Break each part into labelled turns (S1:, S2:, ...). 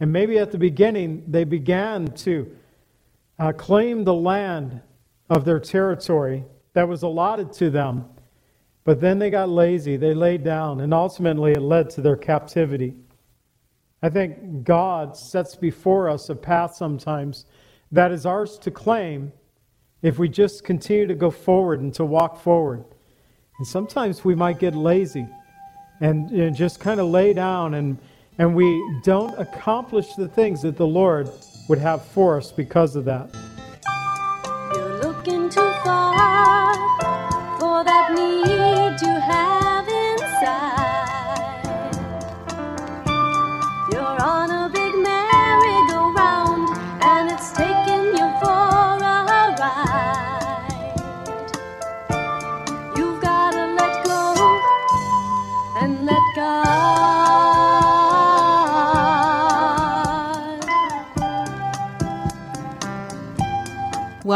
S1: And maybe at the beginning, they began to uh, claim the land of their territory that was allotted to them. But then they got lazy, they laid down, and ultimately it led to their captivity. I think God sets before us a path sometimes that is ours to claim if we just continue to go forward and to walk forward. And sometimes we might get lazy and, and just kind of lay down and, and we don't accomplish the things that the Lord would have for us because of that.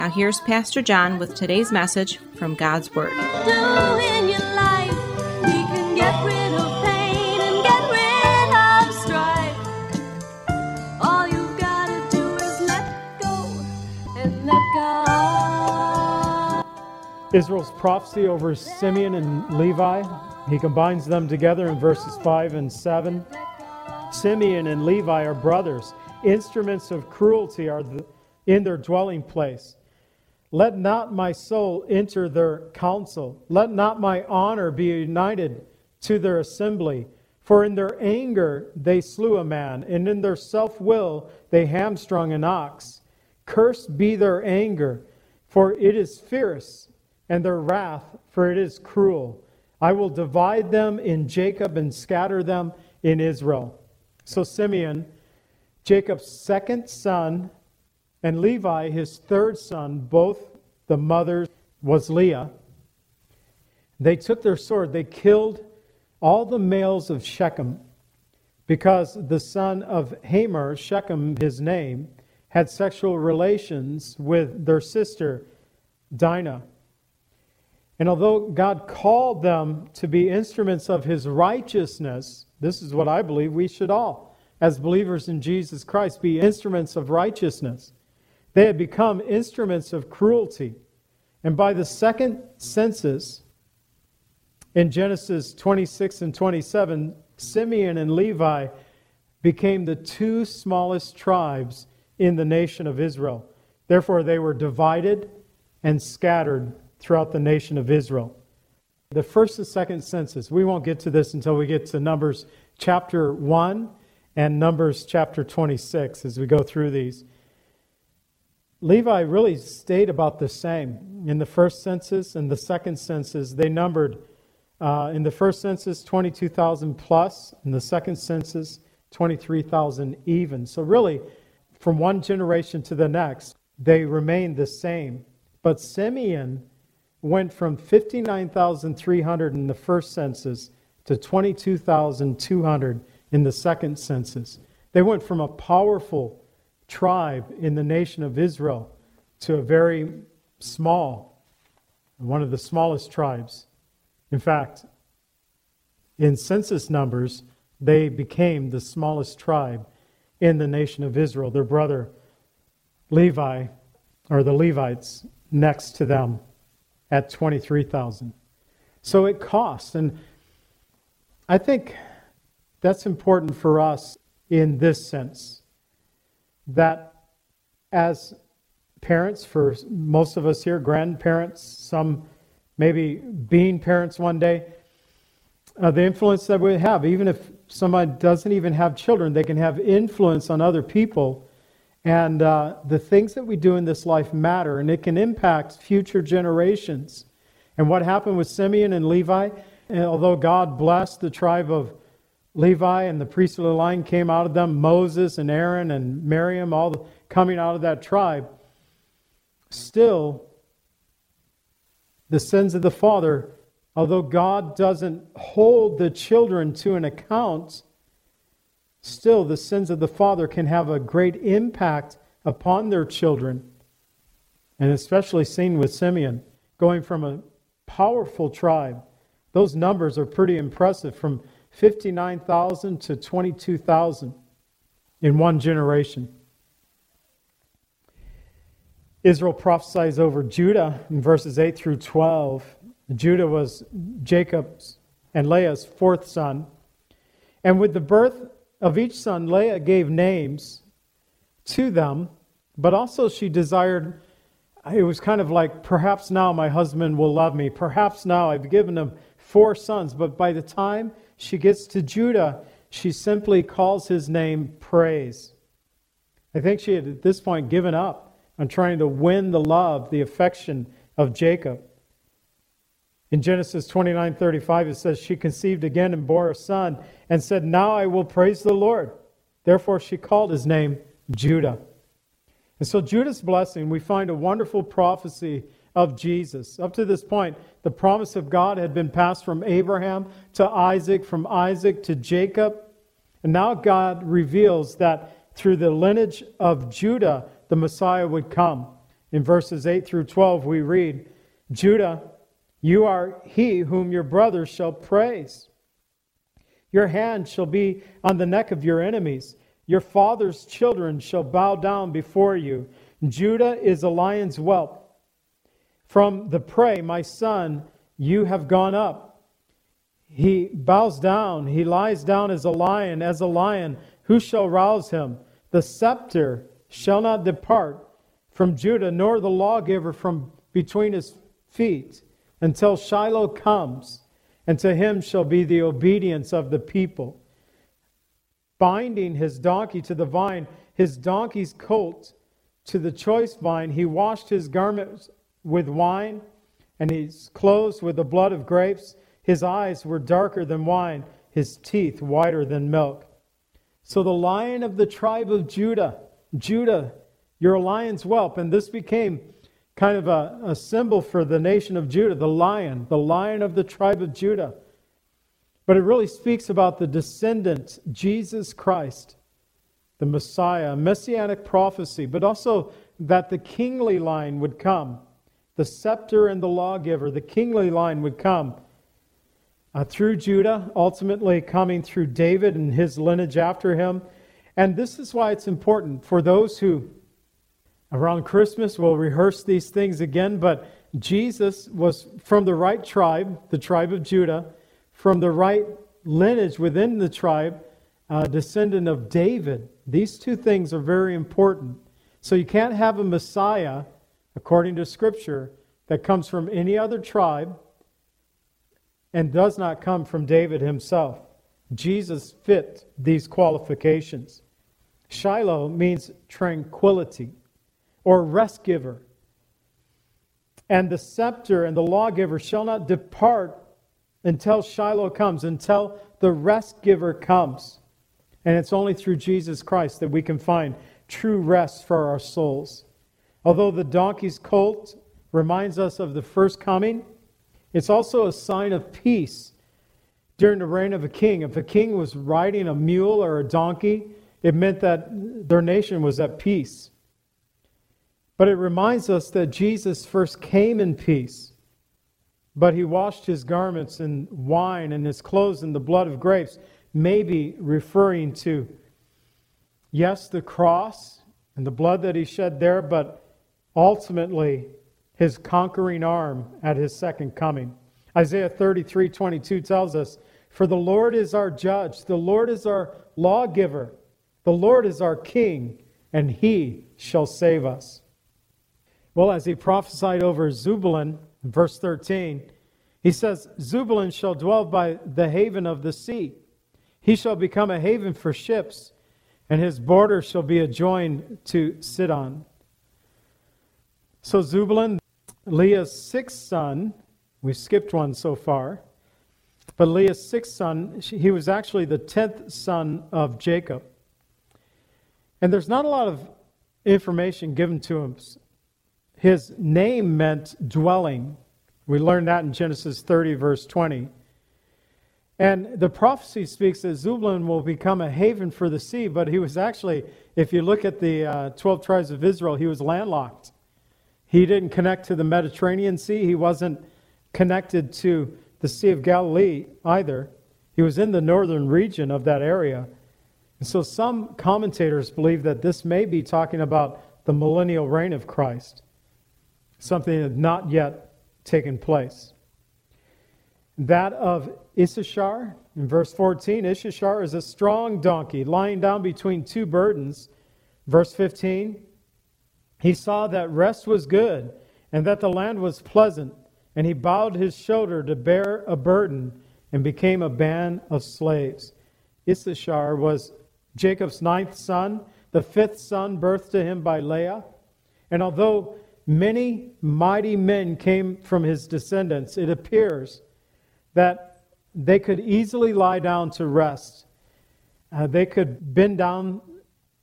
S2: Now, here's Pastor John with today's message from God's Word.
S3: do in your life. He can get rid of pain and get rid of strife. All you've gotta do is let go and let God.
S1: Israel's prophecy over Simeon and Levi. He combines them together in verses 5 and 7. Simeon and Levi are brothers. Instruments of cruelty are the, in their dwelling place. Let not my soul enter their council. Let not my honor be united to their assembly. For in their anger they slew a man, and in their self will they hamstrung an ox. Cursed be their anger, for it is fierce, and their wrath, for it is cruel. I will divide them in Jacob and scatter them in Israel. So Simeon, Jacob's second son, and Levi, his third son, both the mother was Leah. They took their sword, they killed all the males of Shechem, because the son of Hamor, Shechem, his name, had sexual relations with their sister Dinah. And although God called them to be instruments of his righteousness, this is what I believe we should all, as believers in Jesus Christ, be instruments of righteousness. They had become instruments of cruelty. And by the second census, in Genesis 26 and 27, Simeon and Levi became the two smallest tribes in the nation of Israel. Therefore, they were divided and scattered throughout the nation of Israel. The first and second census, we won't get to this until we get to Numbers chapter 1 and Numbers chapter 26 as we go through these. Levi really stayed about the same. In the first census and the second census, they numbered, uh, in the first census, 22,000 plus, in the second census, 23,000 even. So, really, from one generation to the next, they remained the same. But Simeon went from 59,300 in the first census to 22,200 in the second census. They went from a powerful tribe in the nation of Israel to a very small, one of the smallest tribes. In fact, in census numbers, they became the smallest tribe in the nation of Israel. Their brother Levi, or the Levites, next to them at 23,000. So it costs. And I think that's important for us in this sense that as parents, for most of us here, grandparents, some maybe being parents one day, uh, the influence that we have, even if somebody doesn't even have children, they can have influence on other people. And uh, the things that we do in this life matter, and it can impact future generations. And what happened with Simeon and Levi, and although God blessed the tribe of Levi and the priestly line came out of them, Moses and Aaron and Miriam, all coming out of that tribe, still, the sins of the father, although God doesn't hold the children to an account, still the sins of the father can have a great impact upon their children. And especially seen with Simeon, going from a powerful tribe. Those numbers are pretty impressive from 59,000 to 22,000 in one generation. Israel prophesies over Judah in verses 8 through 12. Judah was Jacob's and Leah's fourth son. And with the birth of each son, Leah gave names to them, but also she desired, it was kind of like, perhaps now my husband will love me. Perhaps now I've given him four sons. But by the time she gets to Judah, she simply calls his name praise. I think she had at this point given up on trying to win the love, the affection of Jacob. In Genesis 29 35, it says, She conceived again and bore a son, and said, Now I will praise the Lord. Therefore, she called his name Judah. And so, Judah's blessing, we find a wonderful prophecy of Jesus. Up to this point, the promise of God had been passed from Abraham to Isaac, from Isaac to Jacob. And now God reveals that through the lineage of Judah, the Messiah would come. In verses 8 through 12, we read, Judah, you are he whom your brothers shall praise. Your hand shall be on the neck of your enemies. Your father's children shall bow down before you. Judah is a lion's whelp. From the prey, my son, you have gone up. He bows down. He lies down as a lion, as a lion. Who shall rouse him? The scepter shall not depart from Judah, nor the lawgiver from between his feet, until Shiloh comes, and to him shall be the obedience of the people. Binding his donkey to the vine, his donkey's colt to the choice vine, he washed his garments with wine, and his clothes with the blood of grapes. His eyes were darker than wine, his teeth whiter than milk. So the lion of the tribe of Judah, Judah, you're a lion's whelp. And this became kind of a, a symbol for the nation of Judah, the lion, the lion of the tribe of Judah. But it really speaks about the descendant, Jesus Christ, the Messiah, messianic prophecy, but also that the kingly line would come. The scepter and the lawgiver, the kingly line would come uh, through Judah, ultimately coming through David and his lineage after him, and this is why it's important for those who around Christmas will rehearse these things again, but Jesus was from the right tribe, the tribe of Judah, from the right lineage within the tribe, uh, descendant of David. These two things are very important. So you can't have a Messiah, according to Scripture, that comes from any other tribe and does not come from David himself. Jesus fit these qualifications. Shiloh means tranquility or rest giver. And the scepter and the lawgiver shall not depart until Shiloh comes, until the rest giver comes. And it's only through Jesus Christ that we can find true rest for our souls. Although the donkey's colt reminds us of the first coming, it's also a sign of peace during the reign of a king. If a king was riding a mule or a donkey, it meant that their nation was at peace. But it reminds us that Jesus first came in peace, but he washed his garments in wine and his clothes in the blood of grapes, maybe referring to, yes, the cross and the blood that he shed there, but ultimately his conquering arm at his second coming. Isaiah 33 22 tells us, For the Lord is our judge, the Lord is our lawgiver. The Lord is our King, and he shall save us. Well, as he prophesied over Zebulun, verse 13, he says, Zebulun shall dwell by the haven of the sea. He shall become a haven for ships, and his border shall be adjoined to Sidon. So Zebulun, Leah's sixth son, we skipped one so far, but Leah's sixth son, he was actually the tenth son of Jacob. And there's not a lot of information given to him, his name meant dwelling. We learned that in Genesis 30, verse 20. And the prophecy speaks that Zebulun will become a haven for the sea, but he was actually, if you look at the uh, 12 tribes of Israel, he was landlocked. He didn't connect to the Mediterranean Sea, he wasn't connected to the Sea of Galilee either. He was in the northern region of that area. And so some commentators believe that this may be talking about the millennial reign of Christ, something that had not yet taken place. That of Issachar, in verse 14, Issachar is a strong donkey lying down between two burdens. Verse 15, he saw that rest was good and that the land was pleasant, and he bowed his shoulder to bear a burden and became a band of slaves. Issachar was Jacob's ninth son, the fifth son birthed to him by Leah. And although many mighty men came from his descendants, it appears that they could easily lie down to rest. Uh, they could bend down,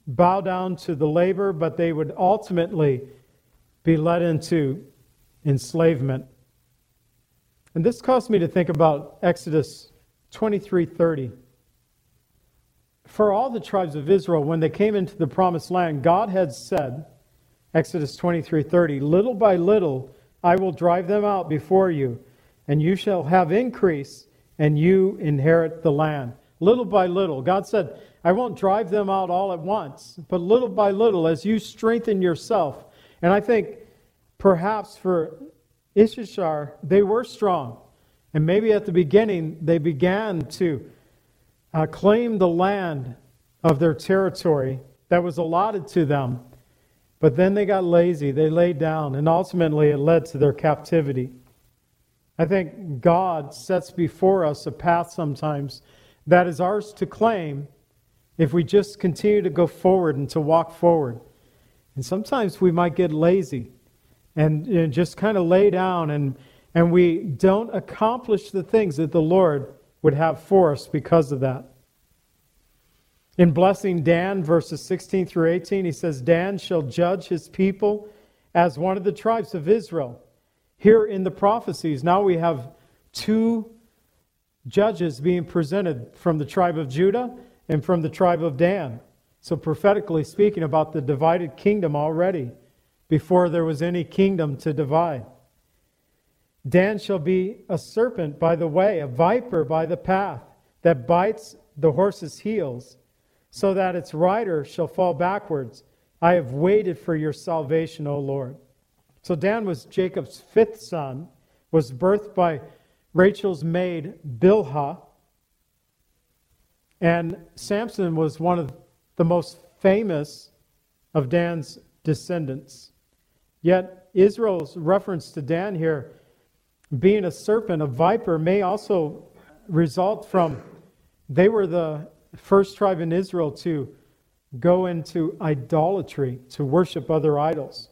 S1: bow down to the labor, but they would ultimately be led into enslavement. And this caused me to think about Exodus 23:30. For all the tribes of Israel when they came into the promised land, God had said, Exodus 23:30, little by little I will drive them out before you, and you shall have increase, and you inherit the land. Little by little. God said, I won't drive them out all at once, but little by little as you strengthen yourself. And I think perhaps for Issachar, they were strong. And maybe at the beginning, they began to uh, claim the land of their territory that was allotted to them. But then they got lazy, they laid down, and ultimately it led to their captivity. I think God sets before us a path sometimes that is ours to claim if we just continue to go forward and to walk forward. And sometimes we might get lazy and you know, just kind of lay down and, and we don't accomplish the things that the Lord would have for us because of that. In blessing Dan, verses 16 through 18, he says, Dan shall judge his people as one of the tribes of Israel. Here in the prophecies, now we have two judges being presented from the tribe of Judah and from the tribe of Dan. So, prophetically speaking, about the divided kingdom already, before there was any kingdom to divide. Dan shall be a serpent by the way, a viper by the path, that bites the horse's heels, so that its rider shall fall backwards. I have waited for your salvation, O Lord. So Dan was Jacob's fifth son, was birthed by Rachel's maid Bilhah. And Samson was one of the most famous of Dan's descendants. Yet Israel's reference to Dan here, being a serpent, a viper, may also result from they were the first tribe in Israel to go into idolatry, to worship other idols.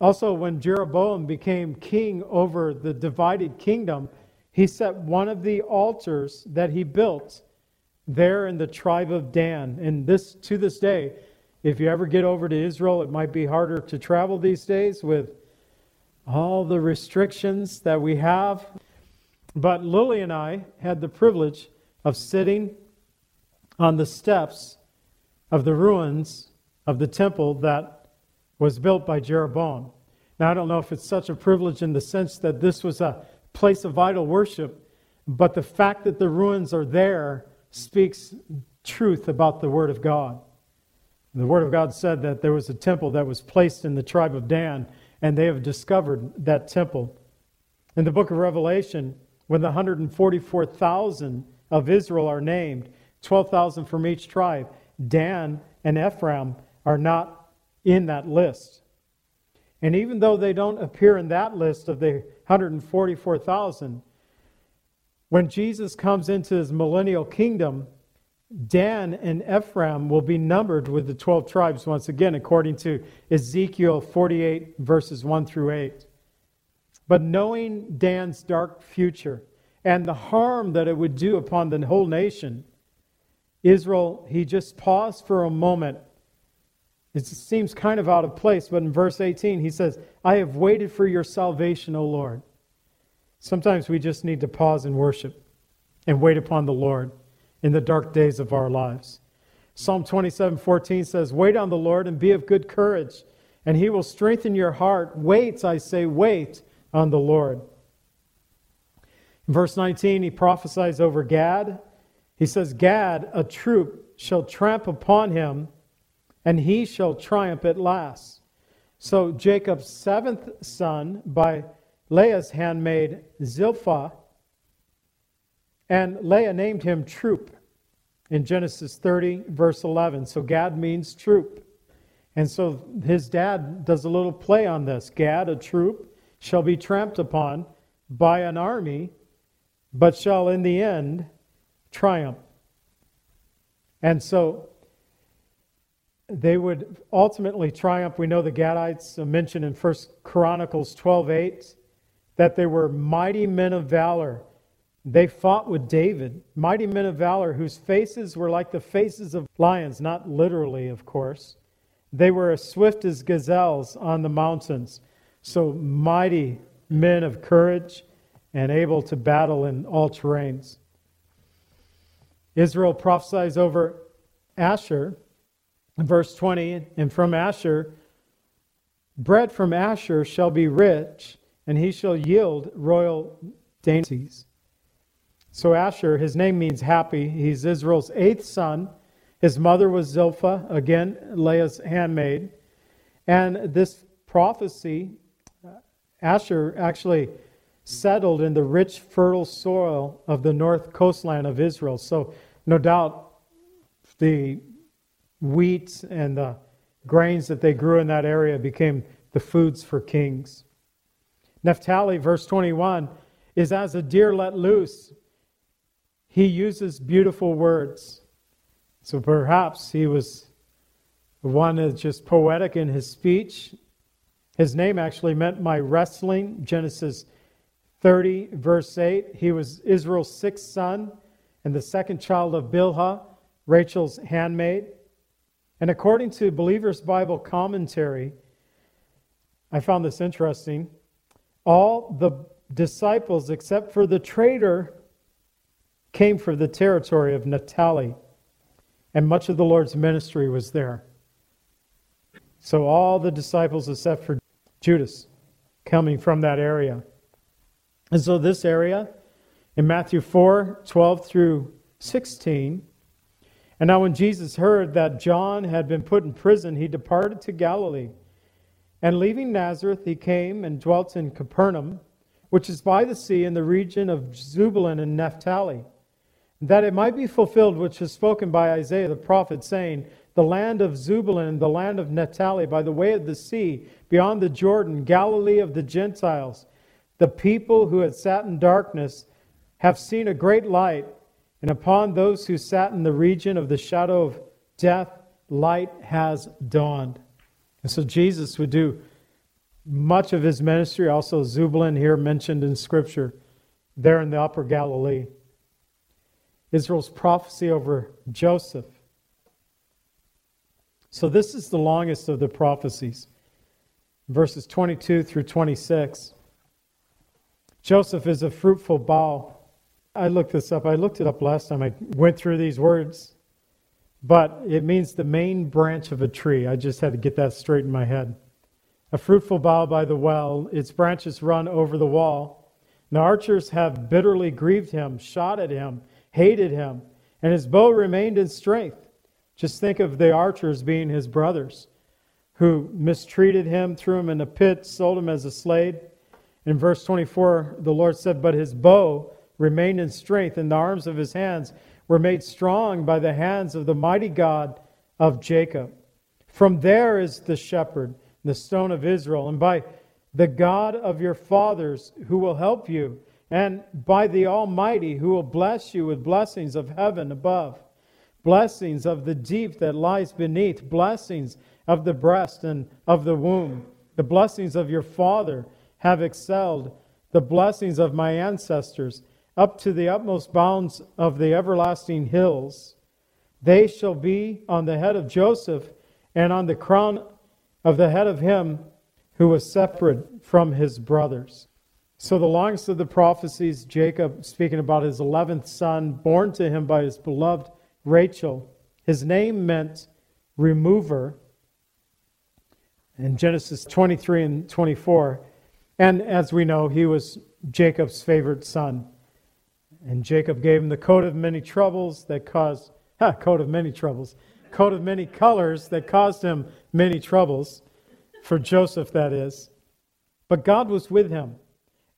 S1: Also, when Jeroboam became king over the divided kingdom, he set one of the altars that he built there in the tribe of Dan. And this, to this day, if you ever get over to Israel, it might be harder to travel these days with all the restrictions that we have. But Lily and I had the privilege of sitting on the steps of the ruins of the temple that was built by Jeroboam. Now, I don't know if it's such a privilege in the sense that this was a place of idol worship, but the fact that the ruins are there speaks truth about the Word of God. The Word of God said that there was a temple that was placed in the tribe of Dan, and they have discovered that temple. In the book of Revelation, when the 144,000 of Israel are named, 12,000 from each tribe, Dan and Ephraim are not in that list. And even though they don't appear in that list of the 144,000, when Jesus comes into his millennial kingdom, Dan and Ephraim will be numbered with the 12 tribes once again, according to Ezekiel 48, verses 1 through 8. But knowing Dan's dark future and the harm that it would do upon the whole nation, Israel, he just paused for a moment It seems kind of out of place, but in verse 18, he says, I have waited for your salvation, O Lord. Sometimes we just need to pause and worship and wait upon the Lord in the dark days of our lives. Psalm 27 14 says, Wait on the Lord and be of good courage, and he will strengthen your heart. Wait, I say, wait on the Lord. In verse 19, he prophesies over Gad. He says, Gad, a troop, shall tramp upon him and he shall triumph at last. So Jacob's seventh son by Leah's handmaid Zilpah, and Leah named him Troop in Genesis 30, verse 11. So Gad means troop. And so his dad does a little play on this. Gad, a troop, shall be tramped upon by an army, but shall in the end triumph. And so they would ultimately triumph. We know the Gadites uh, mentioned in 1 Chronicles 12:8 that they were mighty men of valor. They fought with David, mighty men of valor whose faces were like the faces of lions, not literally, of course. They were as swift as gazelles on the mountains. So mighty men of courage and able to battle in all terrains. Israel prophesies over Asher verse 20, and from Asher, bread from Asher shall be rich, and he shall yield royal dainties. So Asher, his name means happy. He's Israel's eighth son. His mother was Zilpah, again, Leah's handmaid. And this prophecy, uh, Asher actually settled in the rich, fertile soil of the north coastland of Israel. So, no doubt, the wheat and the grains that they grew in that area became the foods for kings. Naphtali, verse 21, is as a deer let loose. He uses beautiful words. So perhaps he was one that's just poetic in his speech. His name actually meant my wrestling, Genesis 30, verse 8. He was Israel's sixth son and the second child of Bilhah, Rachel's handmaid. And according to Believer's Bible commentary, I found this interesting. All the disciples, except for the traitor, came from the territory of Naphtali, and much of the Lord's ministry was there. So all the disciples, except for Judas, coming from that area. And so this area, in Matthew 4 12 through 16, and now, when Jesus heard that John had been put in prison, he departed to Galilee. And leaving Nazareth, he came and dwelt in Capernaum, which is by the sea in the region of Zebulun and Naphtali, that it might be fulfilled which is spoken by Isaiah the prophet, saying, The land of Zebulun and the land of Naphtali, by the way of the sea, beyond the Jordan, Galilee of the Gentiles. The people who had sat in darkness have seen a great light. And upon those who sat in the region of the shadow of death, light has dawned. And so Jesus would do much of his ministry, also Zebulun here mentioned in Scripture, there in the upper Galilee. Israel's prophecy over Joseph. So this is the longest of the prophecies, verses 22 through 26. Joseph is a fruitful bough I looked this up. I looked it up last time. I went through these words, but it means the main branch of a tree. I just had to get that straight in my head. A fruitful bough by the well, its branches run over the wall. The archers have bitterly grieved him, shot at him, hated him, and his bow remained in strength. Just think of the archers being his brothers who mistreated him, threw him in a pit, sold him as a slave. In verse 24, the Lord said, But his bow remained in strength, and the arms of his hands were made strong by the hands of the mighty God of Jacob. From there is the shepherd, the stone of Israel, and by the God of your fathers who will help you, and by the Almighty who will bless you with blessings of heaven above, blessings of the deep that lies beneath, blessings of the breast and of the womb. The blessings of your father have excelled the blessings of my ancestors up to the utmost bounds of the everlasting hills. They shall be on the head of Joseph and on the crown of the head of him who was separate from his brothers. So, the longest of the prophecies, Jacob speaking about his 11th son, born to him by his beloved Rachel, his name meant remover in Genesis 23 and 24. And as we know, he was Jacob's favorite son. And Jacob gave him the coat of many troubles that caused, ha, coat of many troubles, coat of many colors that caused him many troubles, for Joseph, that is. But God was with him.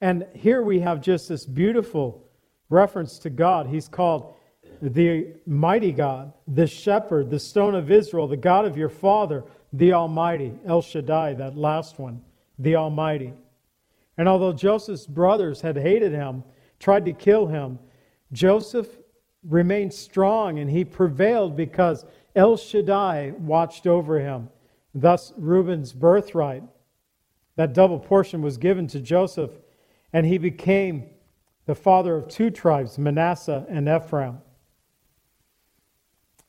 S1: And here we have just this beautiful reference to God. He's called the mighty God, the shepherd, the stone of Israel, the God of your father, the Almighty, El Shaddai, that last one, the Almighty. And although Joseph's brothers had hated him, tried to kill him, Joseph remained strong and he prevailed because El Shaddai watched over him. Thus, Reuben's birthright, that double portion was given to Joseph, and he became the father of two tribes, Manasseh and Ephraim.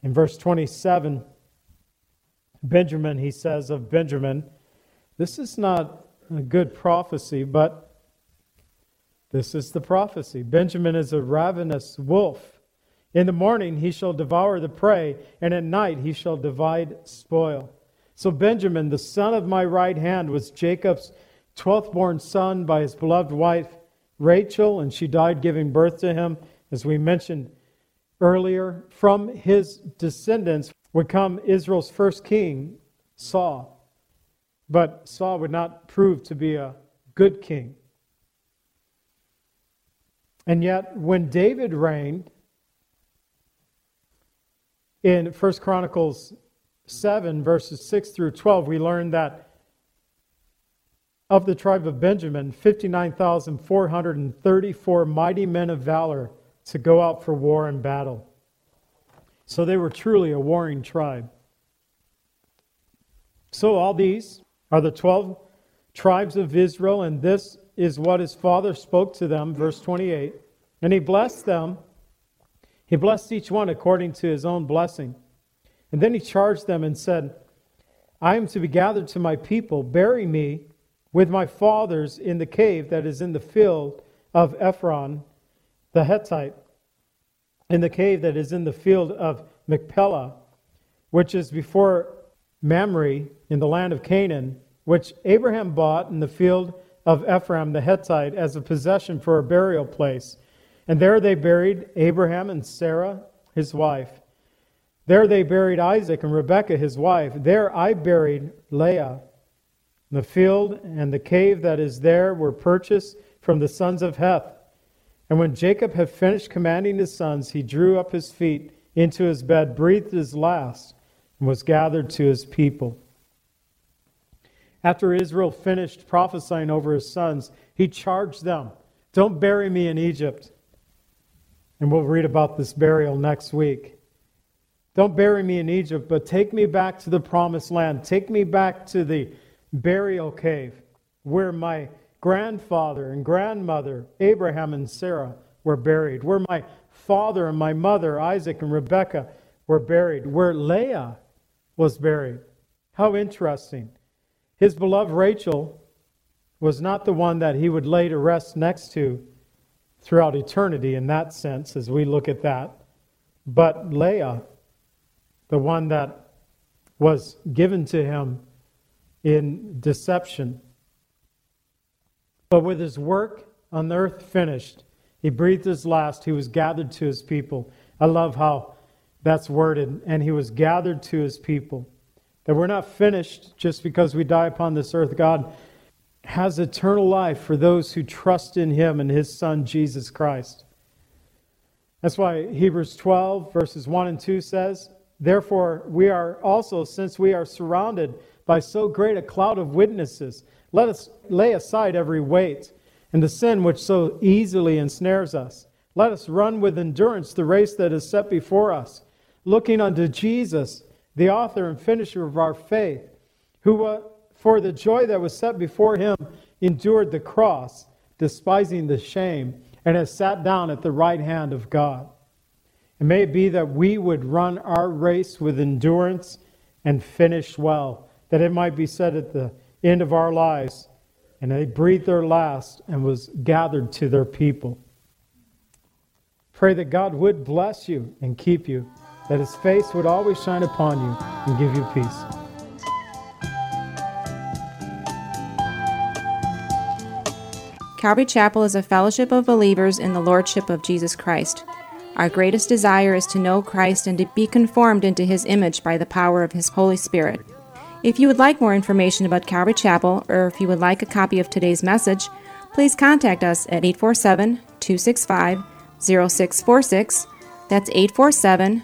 S1: In verse 27, Benjamin, he says of Benjamin, this is not a good prophecy, but this is the prophecy. Benjamin is a ravenous wolf. In the morning he shall devour the prey, and at night he shall divide spoil. So Benjamin, the son of my right hand, was Jacob's twelfth born son by his beloved wife Rachel, and she died giving birth to him, as we mentioned earlier. From his descendants would come Israel's first king, Saul. But Saul would not prove to be a good king. And yet, when David reigned in 1 Chronicles 7, verses 6 through 12, we learn that of the tribe of Benjamin, 59,434 mighty men of valor to go out for war and battle. So they were truly a warring tribe. So all these are the 12 tribes of Israel, and this is what his father spoke to them, verse 28. And he blessed them. He blessed each one according to his own blessing. And then he charged them and said, I am to be gathered to my people. Bury me with my fathers in the cave that is in the field of Ephron the Hittite in the cave that is in the field of Machpelah, which is before Mamre in the land of Canaan, which Abraham bought in the field of Ephron the Hittite as a possession for a burial place. And there they buried Abraham and Sarah, his wife. There they buried Isaac and Rebekah, his wife. There I buried Leah. The field and the cave that is there were purchased from the sons of Heth. And when Jacob had finished commanding his sons, he drew up his feet into his bed, breathed his last, and was gathered to his people. After Israel finished prophesying over his sons, he charged them Don't bury me in Egypt. And we'll read about this burial next week. Don't bury me in Egypt, but take me back to the promised land. Take me back to the burial cave where my grandfather and grandmother, Abraham and Sarah, were buried, where my father and my mother, Isaac and Rebekah, were buried, where Leah was buried. How interesting. His beloved Rachel was not the one that he would lay to rest next to throughout eternity in that sense, as we look at that, but Leah, the one that was given to him in deception. But with his work on earth finished, he breathed his last. He was gathered to his people. I love how that's worded. And he was gathered to his people. That we're not finished just because we die upon this earth. God has eternal life for those who trust in him and his son, Jesus Christ. That's why Hebrews 12, verses 1 and 2 says, Therefore, we are also, since we are surrounded by so great a cloud of witnesses, let us lay aside every weight and the sin which so easily ensnares us. Let us run with endurance the race that is set before us, looking unto Jesus, the author and finisher of our faith, who uh, for the joy that was set before him endured the cross, despising the shame, and has sat down at the right hand of God. It may be that we would run our race with endurance and finish well, that it might be said at the end of our lives, and they breathed their last and was gathered to their people. Pray that God would bless you and keep you, that his face would always shine upon you and give you peace.
S2: Calvary Chapel is a fellowship of believers in the Lordship of Jesus Christ. Our greatest desire is to know Christ and to be conformed into his image by the power of his Holy Spirit. If you would like more information about Calvary Chapel, or if you would like a copy of today's message, please contact us at 847 265 0646. That's 847